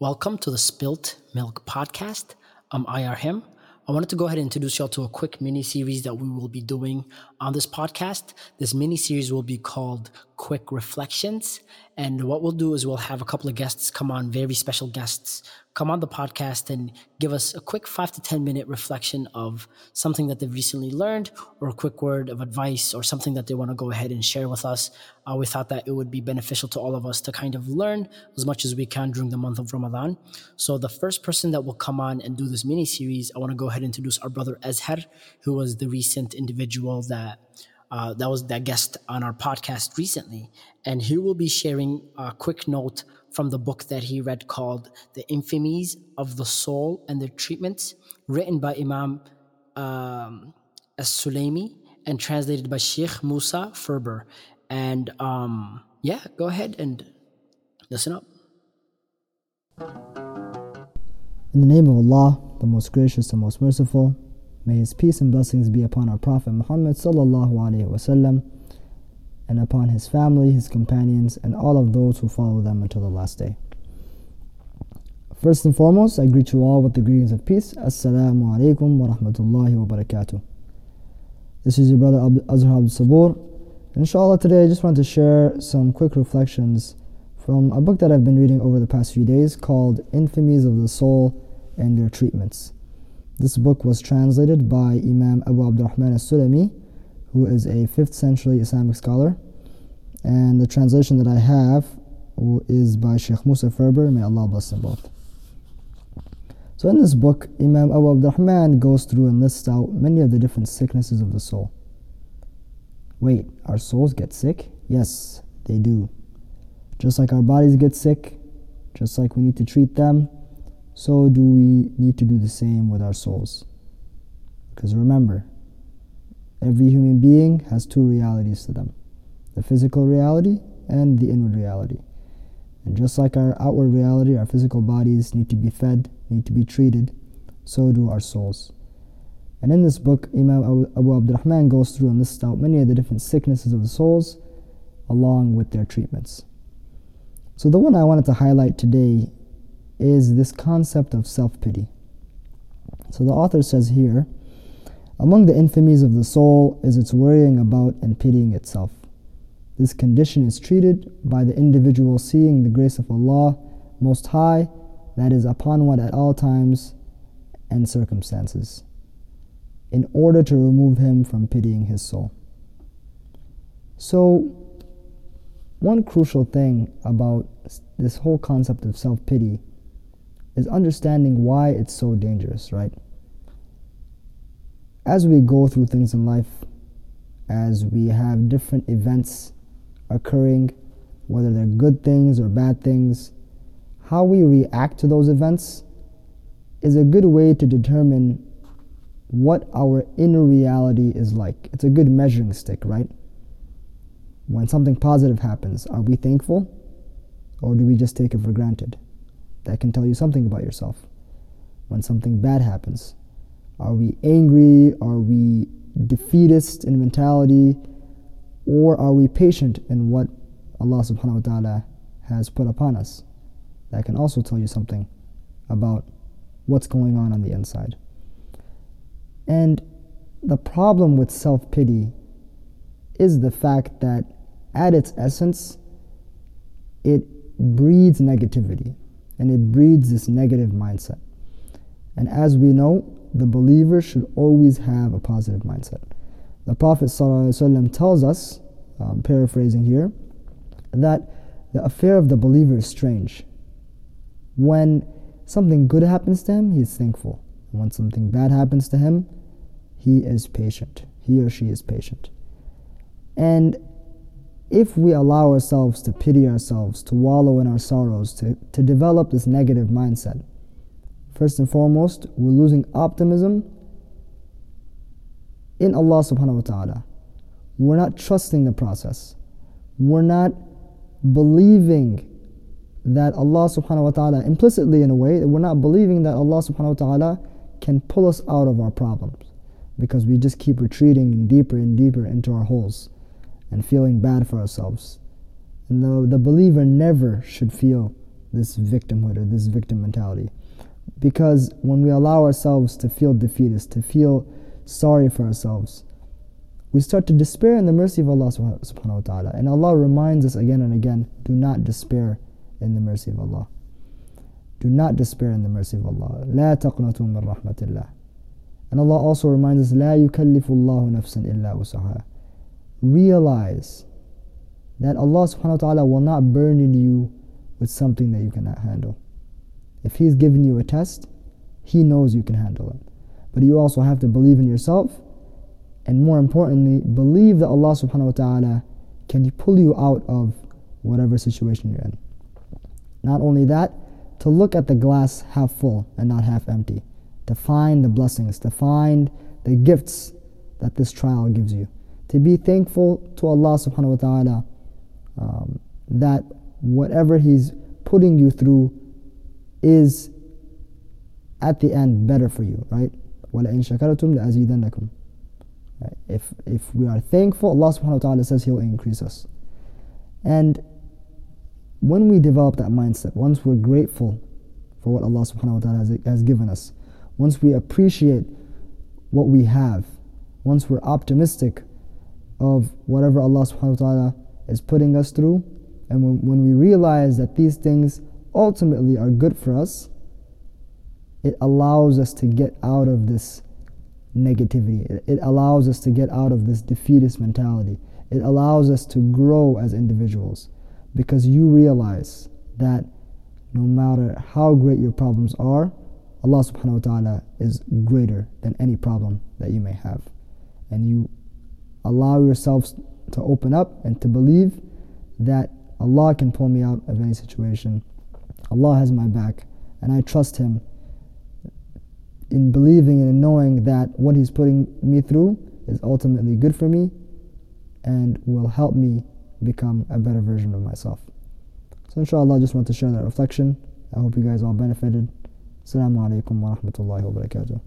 Welcome to the Spilt Milk Podcast. I'm IR Him. I wanted to go ahead and introduce y'all to a quick mini series that we will be doing on this podcast. This mini series will be called Quick Reflections. And what we'll do is we'll have a couple of guests come on, very special guests, come on the podcast and give us a quick five to 10 minute reflection of something that they've recently learned or a quick word of advice or something that they want to go ahead and share with us. Uh, we thought that it would be beneficial to all of us to kind of learn as much as we can during the month of Ramadan. So, the first person that will come on and do this mini series, I want to go ahead and introduce our brother Azhar, who was the recent individual that uh, that was that guest on our podcast recently, and he will be sharing a quick note from the book that he read called "The Infamies of the Soul and Their Treatments," written by Imam um, As-Sulaimi and translated by Sheikh Musa Furber. And um, yeah, go ahead and listen up. In the name of Allah, the most gracious and most merciful. May His peace and blessings be upon our Prophet Muhammad sallallahu alaihi wasallam, and upon his family, his companions, and all of those who follow them until the last day. First and foremost, I greet you all with the greetings of peace. Assalamu alaikum wa rahmatullahi wa barakatuh. This is your brother Azhar Abdul Sabur. Inshallah, today I just want to share some quick reflections from a book that I've been reading over the past few days called Infamies of the Soul and Their Treatments. This book was translated by Imam Abu Abdurrahman as-Sulami, who is a 5th century Islamic scholar. And the translation that I have is by Sheikh Musa Furber. May Allah bless them both. So in this book, Imam Abu Abdurrahman goes through and lists out many of the different sicknesses of the soul. Wait, our souls get sick? Yes, they do. Just like our bodies get sick, just like we need to treat them, so do we need to do the same with our souls. Because remember, every human being has two realities to them the physical reality and the inward reality. And just like our outward reality, our physical bodies need to be fed, need to be treated, so do our souls. And in this book, Imam Abu Abdurrahman goes through and lists out many of the different sicknesses of the souls along with their treatments. So, the one I wanted to highlight today is this concept of self pity. So the author says here Among the infamies of the soul is its worrying about and pitying itself. This condition is treated by the individual seeing the grace of Allah Most High that is upon one at all times and circumstances, in order to remove him from pitying his soul. So, one crucial thing about this whole concept of self pity is understanding why it's so dangerous, right? As we go through things in life, as we have different events occurring, whether they're good things or bad things, how we react to those events is a good way to determine what our inner reality is like. It's a good measuring stick, right? When something positive happens, are we thankful or do we just take it for granted? That can tell you something about yourself. When something bad happens, are we angry? Are we defeatist in mentality? Or are we patient in what Allah subhanahu wa ta'ala has put upon us? That can also tell you something about what's going on on the inside. And the problem with self pity is the fact that at its essence, it breeds negativity and it breeds this negative mindset. And as we know, the believer should always have a positive mindset. The Prophet ﷺ tells us, um, paraphrasing here, that the affair of the believer is strange. When something good happens to him, he is thankful. When something bad happens to him, he is patient. He or she is patient. And if we allow ourselves to pity ourselves, to wallow in our sorrows, to, to develop this negative mindset, first and foremost, we're losing optimism in Allah subhanahu wa ta'ala. We're not trusting the process. We're not believing that Allah subhanahu wa ta'ala, implicitly in a way, we're not believing that Allah subhanahu wa ta'ala can pull us out of our problems because we just keep retreating deeper and deeper into our holes and feeling bad for ourselves. And the, the believer never should feel this victimhood or this victim mentality. Because when we allow ourselves to feel defeatist, to feel sorry for ourselves, we start to despair in the mercy of Allah subhanahu wa ta'ala. And Allah reminds us again and again do not despair in the mercy of Allah. Do not despair in the mercy of Allah. لا تقنطوا من رحمة الله. And Allah also reminds us لا يكلف الله نفسا إلا وسعها. Realize that Allah subhanahu wa ta'ala will not burden you with something that you cannot handle. If He's given you a test, He knows you can handle it. But you also have to believe in yourself and more importantly, believe that Allah subhanahu wa ta'ala can pull you out of whatever situation you're in. Not only that, to look at the glass half full and not half empty. To find the blessings, to find the gifts that this trial gives you To be thankful to Allah subhanahu wa ta'ala um, that whatever He's putting you through is at the end better for you, right? وَلَئِن شَكَرْتُمْ لَأَزِيدَنَّكُمْ if, if we are thankful, Allah subhanahu wa ta'ala says He'll increase us. And when we develop that mindset, once we're grateful for what Allah subhanahu wa ta'ala has, has given us, once we appreciate what we have, once we're optimistic of whatever Allah subhanahu wa ta'ala is putting us through, and when, when we realize that these things ultimately are good for us, it allows us to get out of this negativity. It, it allows us to get out of this defeatist mentality. It allows us to grow as individuals because you realize that no matter how great your problems are, Allah subhanahu wa ta'ala is greater than any problem that you may have. And you allow yourselves to open up and to believe that Allah can pull me out of any situation. Allah has my back and I trust Him in believing and in knowing that what He's putting me through is ultimately good for me and will help me become a better version of myself. So, inshallah, I just want to share that reflection. I hope you guys all benefited. Assalamu alaikum wa rahmatullahi wa barakatuh.